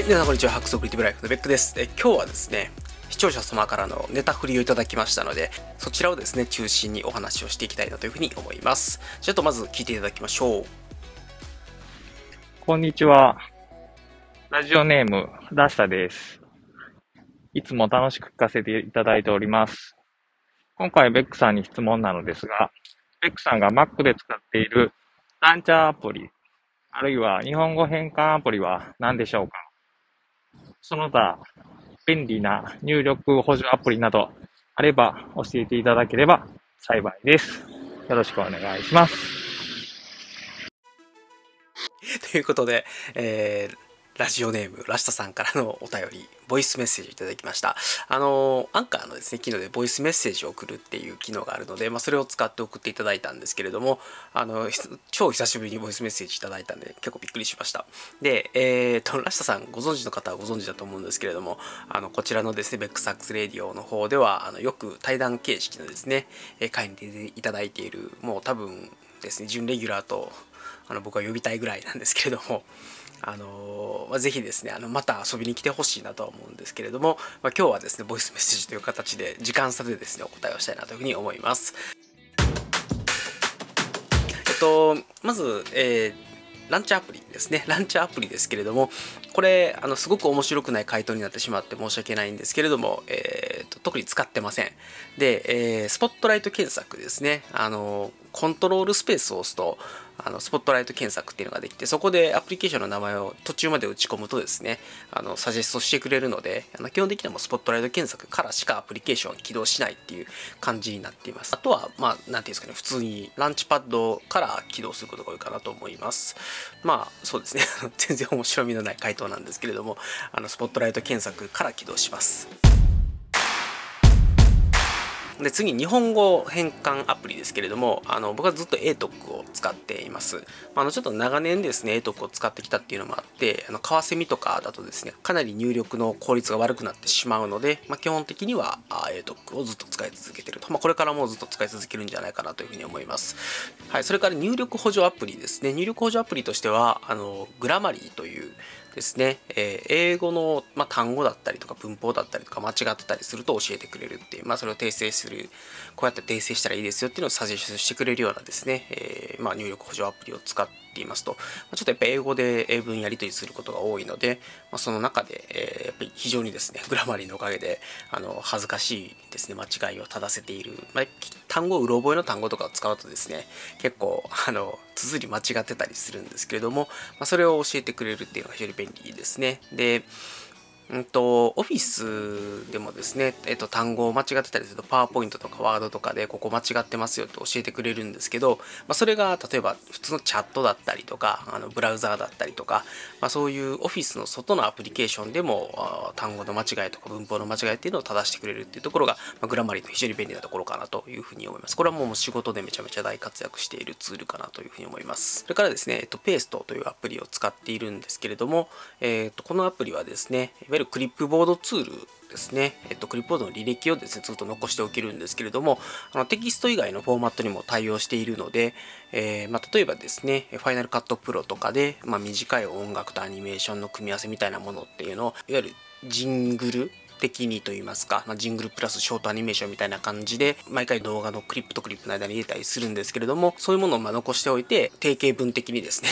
はい、皆さんこんにちは。ハクソクリティブライフのベックです。え今日はですね、視聴者様からのネタ振りをいただきましたので、そちらをですね、中心にお話をしていきたいなというふうに思います。ちょっとまず聞いていただきましょう。こんにちは。ラジオネーム、ラスタです。いつも楽しく聞かせていただいております。今回、ベックさんに質問なのですが、ベックさんが Mac で使っているランチャーアプリ、あるいは日本語変換アプリは何でしょうか？その他、便利な入力補助アプリなどあれば教えていただければ幸いです。よろしくお願いします。ということで、えーラジオネームラシタさんからのお便りボイスメッセージをいただきました。あのアンカーのですね機能でボイスメッセージを送るっていう機能があるので、まあ、それを使って送っていただいたんですけれどもあの超久しぶりにボイスメッセージいただいたんで結構びっくりしました。でえー、とラシタさんご存知の方はご存知だと思うんですけれどもあのこちらのですねベックサックスレディオの方ではあのよく対談形式のですね会に出ていただいているもう多分ですね準レギュラーとあの僕は呼びたいぐらいなんですけれどもあのまあ、ぜひですねあのまた遊びに来てほしいなとは思うんですけれども、まあ、今日はですねボイスメッセージという形で時間差でですねお答えをしたいなというふうに思います。えっとまず、えーランチアプリですね。ランチアプリですけれども、これ、あのすごく面白くない回答になってしまって申し訳ないんですけれども、えーと特に使ってません。で、えースポットライト検索ですね。あの、コントロールスペースを押すと、あのスポットライト検索っていうのができて、そこでアプリケーションの名前を途中まで打ち込むとですね、あのサジェストしてくれるので、あの基本的にはもうスポットライト検索からしかアプリケーションは起動しないっていう感じになっています。あとは、まあ、なんていうんですかね、普通にランチパッドから起動することが多いかなと思います。まあ、そうですね。全然面白みのない回答なんですけれども、あのスポットライト検索から起動します。で次日本語変換アプリですけれどもあの僕はずっと ATOC を使っています。あのちょっと長年ですね ATOC を使ってきたっていうのもあってあのカワセミとかだとですねかなり入力の効率が悪くなってしまうので、まあ、基本的には ATOC をずっと使い続けてると、まあ、これからもずっと使い続けるんじゃないかなというふうに思います。はいそれから入力補助アプリですね。入力補助アプリとしてはあのグラマリーというですね、えー英語の、まあ、単語だったりとか文法だったりとか間違ってたりすると教えてくれるっていう、まあ、それを訂正するこうやって訂正したらいいですよっていうのをサジェスしてくれるようなですね、えーまあ、入力補助アプリを使って言いますと、ちょっとやっぱ英語で英文やり取りすることが多いので、まあ、その中で、えーやっぱり非常にですねグラマリーのおかげであの恥ずかしいですね間違いを正せている、まあ、単語うろ覚えの単語とかを使うとですね結構あの綴り間違ってたりするんですけれども、まあ、それを教えてくれるっていうのが非常に便利ですね。でうんと、オフィスでもですね、えっと、単語を間違ってたりすると、パワーポイントとかワードとかで、ここ間違ってますよって教えてくれるんですけど、まあ、それが例えば普通のチャットだったりとか、あのブラウザーだったりとか、まあ、そういうオフィスの外のアプリケーションでも、単語の間違いとか文法の間違いっていうのを正してくれるっていうところが、まあ、グラマリーの非常に便利なところかなというふうに思います。これはもう仕事でめちゃめちゃ大活躍しているツールかなというふうに思います。それからですね、えっと、ペーストというアプリを使っているんですけれども、えっと、このアプリはですね、るクリップボードツールですね、えっと、クリップボードの履歴をですね、ずっと残しておけるんですけれども、あのテキスト以外のフォーマットにも対応しているので、えーまあ、例えばですね、ファイナルカットプロとかで、まあ、短い音楽とアニメーションの組み合わせみたいなものっていうのを、いわゆるジングル的にと言いますか、まあ、ジングルプラスショートアニメーションみたいな感じで毎回動画のクリップとクリップの間に入れたりするんですけれどもそういうものをま残しておいて定型文的にですね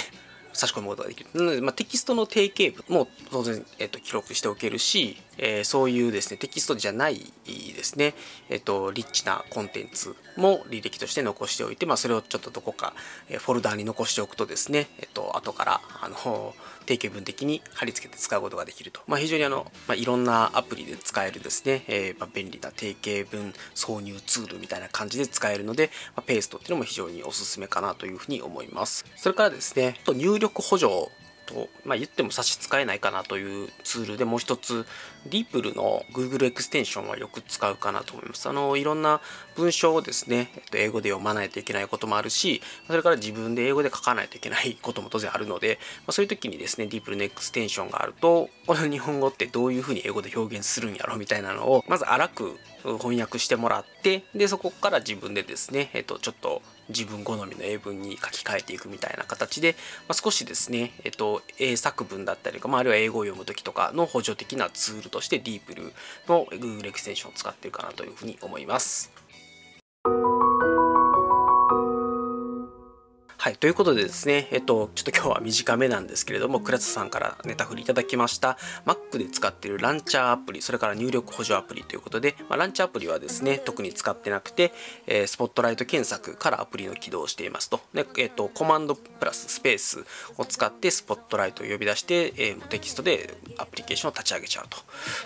差し込むことができる。なので、まあ、テキストの定型文も当然、えっと記録しておけるし、えーそういうですね、テキストじゃないですね、えっとリッチなコンテンツも履歴として残しておいて、まあ、それをちょっとどこか、えフォルダーに残しておくとですね、えっと後から、あの、定型文的に貼り付けて使うことができると。まあ、非常にあの、まあ、いろんなアプリで使えるですね、えーまあ、便利な定型文挿入ツールみたいな感じで使えるので、まあ、ペーストっていうのも非常におすすめかなというふうに思います。それからですね、と入力補助と、まあ、言っても差し支えないかなというツールでもう一つディープルの Google エクステンションはよく使うかなと思います。あの、いろんな文章をですね、えっと、英語で読まないといけないこともあるし、それから自分で英語で書かないといけないことも当然あるので、まあ、そういう時にですね、 DeepL のエクステンションがあると、この日本語ってどういうふうに英語で表現するんやろみたいなのを、まず荒く翻訳してもらって、で、そこから自分でですね、えっと、ちょっと自分好みの英文に書き換えていくみたいな形で、まあ、少しですね、えっと、英作文だったりとか、まあ、あるいは英語を読む時とかの補助的なツールとしてディープルの Google エクステンションを使ってるかなというふうに思います。はい、ということでですね、えっと、ちょっと今日は短めなんですけれども、クラスさんからネタ振りいただきました、Mac で使っているランチャーアプリ、それから入力補助アプリということで、まあ、ランチャーアプリはですね、特に使ってなくて、えー、スポットライト検索からアプリの起動をしていますと。で、えっと、コマンドプラススペースを使ってスポットライトを呼び出して、えー、テキストでアプリケーションを立ち上げちゃうと。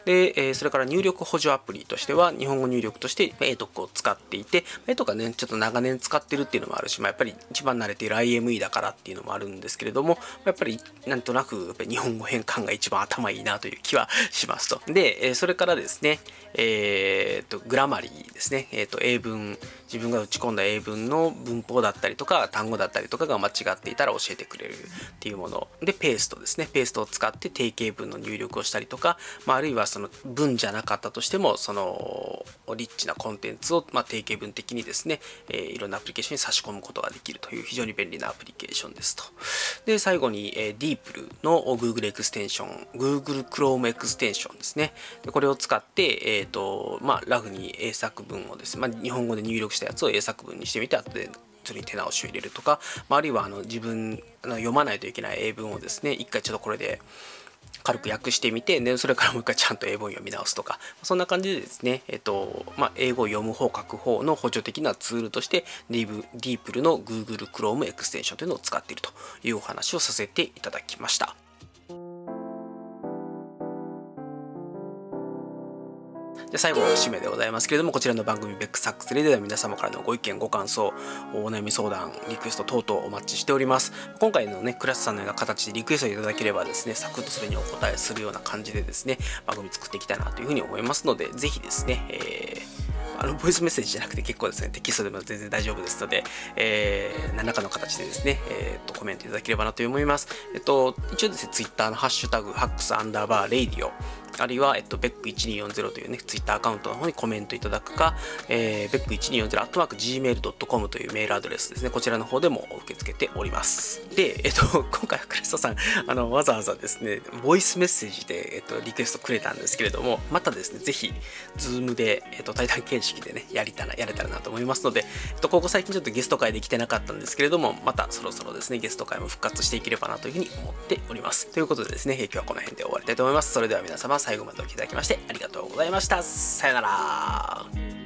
で、えー、それから入力補助アプリとしては、日本語入力として ATOC を使っていて、ATOC がね、ちょっと長年使ってるっていうのもあるし、まあ、やっぱり一番慣れている IME だからっていうのもあるんですけれども、やっぱりなんとなくやっぱ日本語変換が一番頭いいなという気はしますと。で、それからですね、えー、と、 Grammarly ですね、えー、と、英文、自分が打ち込んだ英文の文法だったりとか、単語だったりとかが間違っていたら教えてくれるっていうもの。で、ペーストですね、ペーストを使って定型文の入力をしたりとか、まあ、あるいはその文じゃなかったとしても、その、リッチなコンテンツを、まあ、定型文的にですね、えー、いろんなアプリケーションに差し込むことができるという非常に便利なアプリケーションですと。で、最後に、えー、DeepL の Google エクステンション、Google Chrome エクステンションですね。でこれを使って、え、ー、と、まあ、ラフに英作文をですね、まあ、日本語で入力してたやつを英作文にしてみて、後でそれに手直しを入れるとか、まあ、あるいはあの自分の読まないといけない英文をですね、一回ちょっとこれで軽く訳してみて、で、それからもう一回ちゃんと英文を読み直すとか、そんな感じでですね、えっと、まあ、英語を読む方、書く方の補助的なツールとして、ディーディープルの Google Chrome エクステンションというのを使っているというお話をさせていただきました。で最後の締めでございますけれどもこちらの番組ベックサックスレでは皆様からのご意見ご感想お悩み相談リクエスト等々お待ちしております今回のねクラスさんのような形でリクエストいただければですねサクッとそれにお答えするような感じでですね番組作っていきたいなというふうに思いますのでぜひですね、えーあの、ボイスメッセージじゃなくて結構ですね、テキストでも全然大丈夫ですので、えー、何らかの形でですね、えー、と、コメントいただければなと思います。えっと、一応ですね、ツイッターのハッシュタグ、ハックスアンダーバーレイディオ、あるいは、えっと、beck1240 というね、ツイッターアカウントの方にコメントいただくか、えー、beck1240 アットマーク gmail.com というメールアドレスですね、こちらの方でも受け付けております。で、えっと、今回はクリストさん、あの、わざわざですね、ボイスメッセージで、えっと、リクエストくれたんですけれども、またですね、ぜひ、 Zoom で、えっと、対談形式でね、やりたら、やれたらなと思いますので、えっと、ここ最近ちょっとゲスト回できてなかったんですけれども、またそろそろですね、ゲスト回も復活していければなというふうに思っております。ということでですね、今日はこの辺で終わりたいと思います。それでは皆様、最後までお聴きいただきましてありがとうございました。さよなら。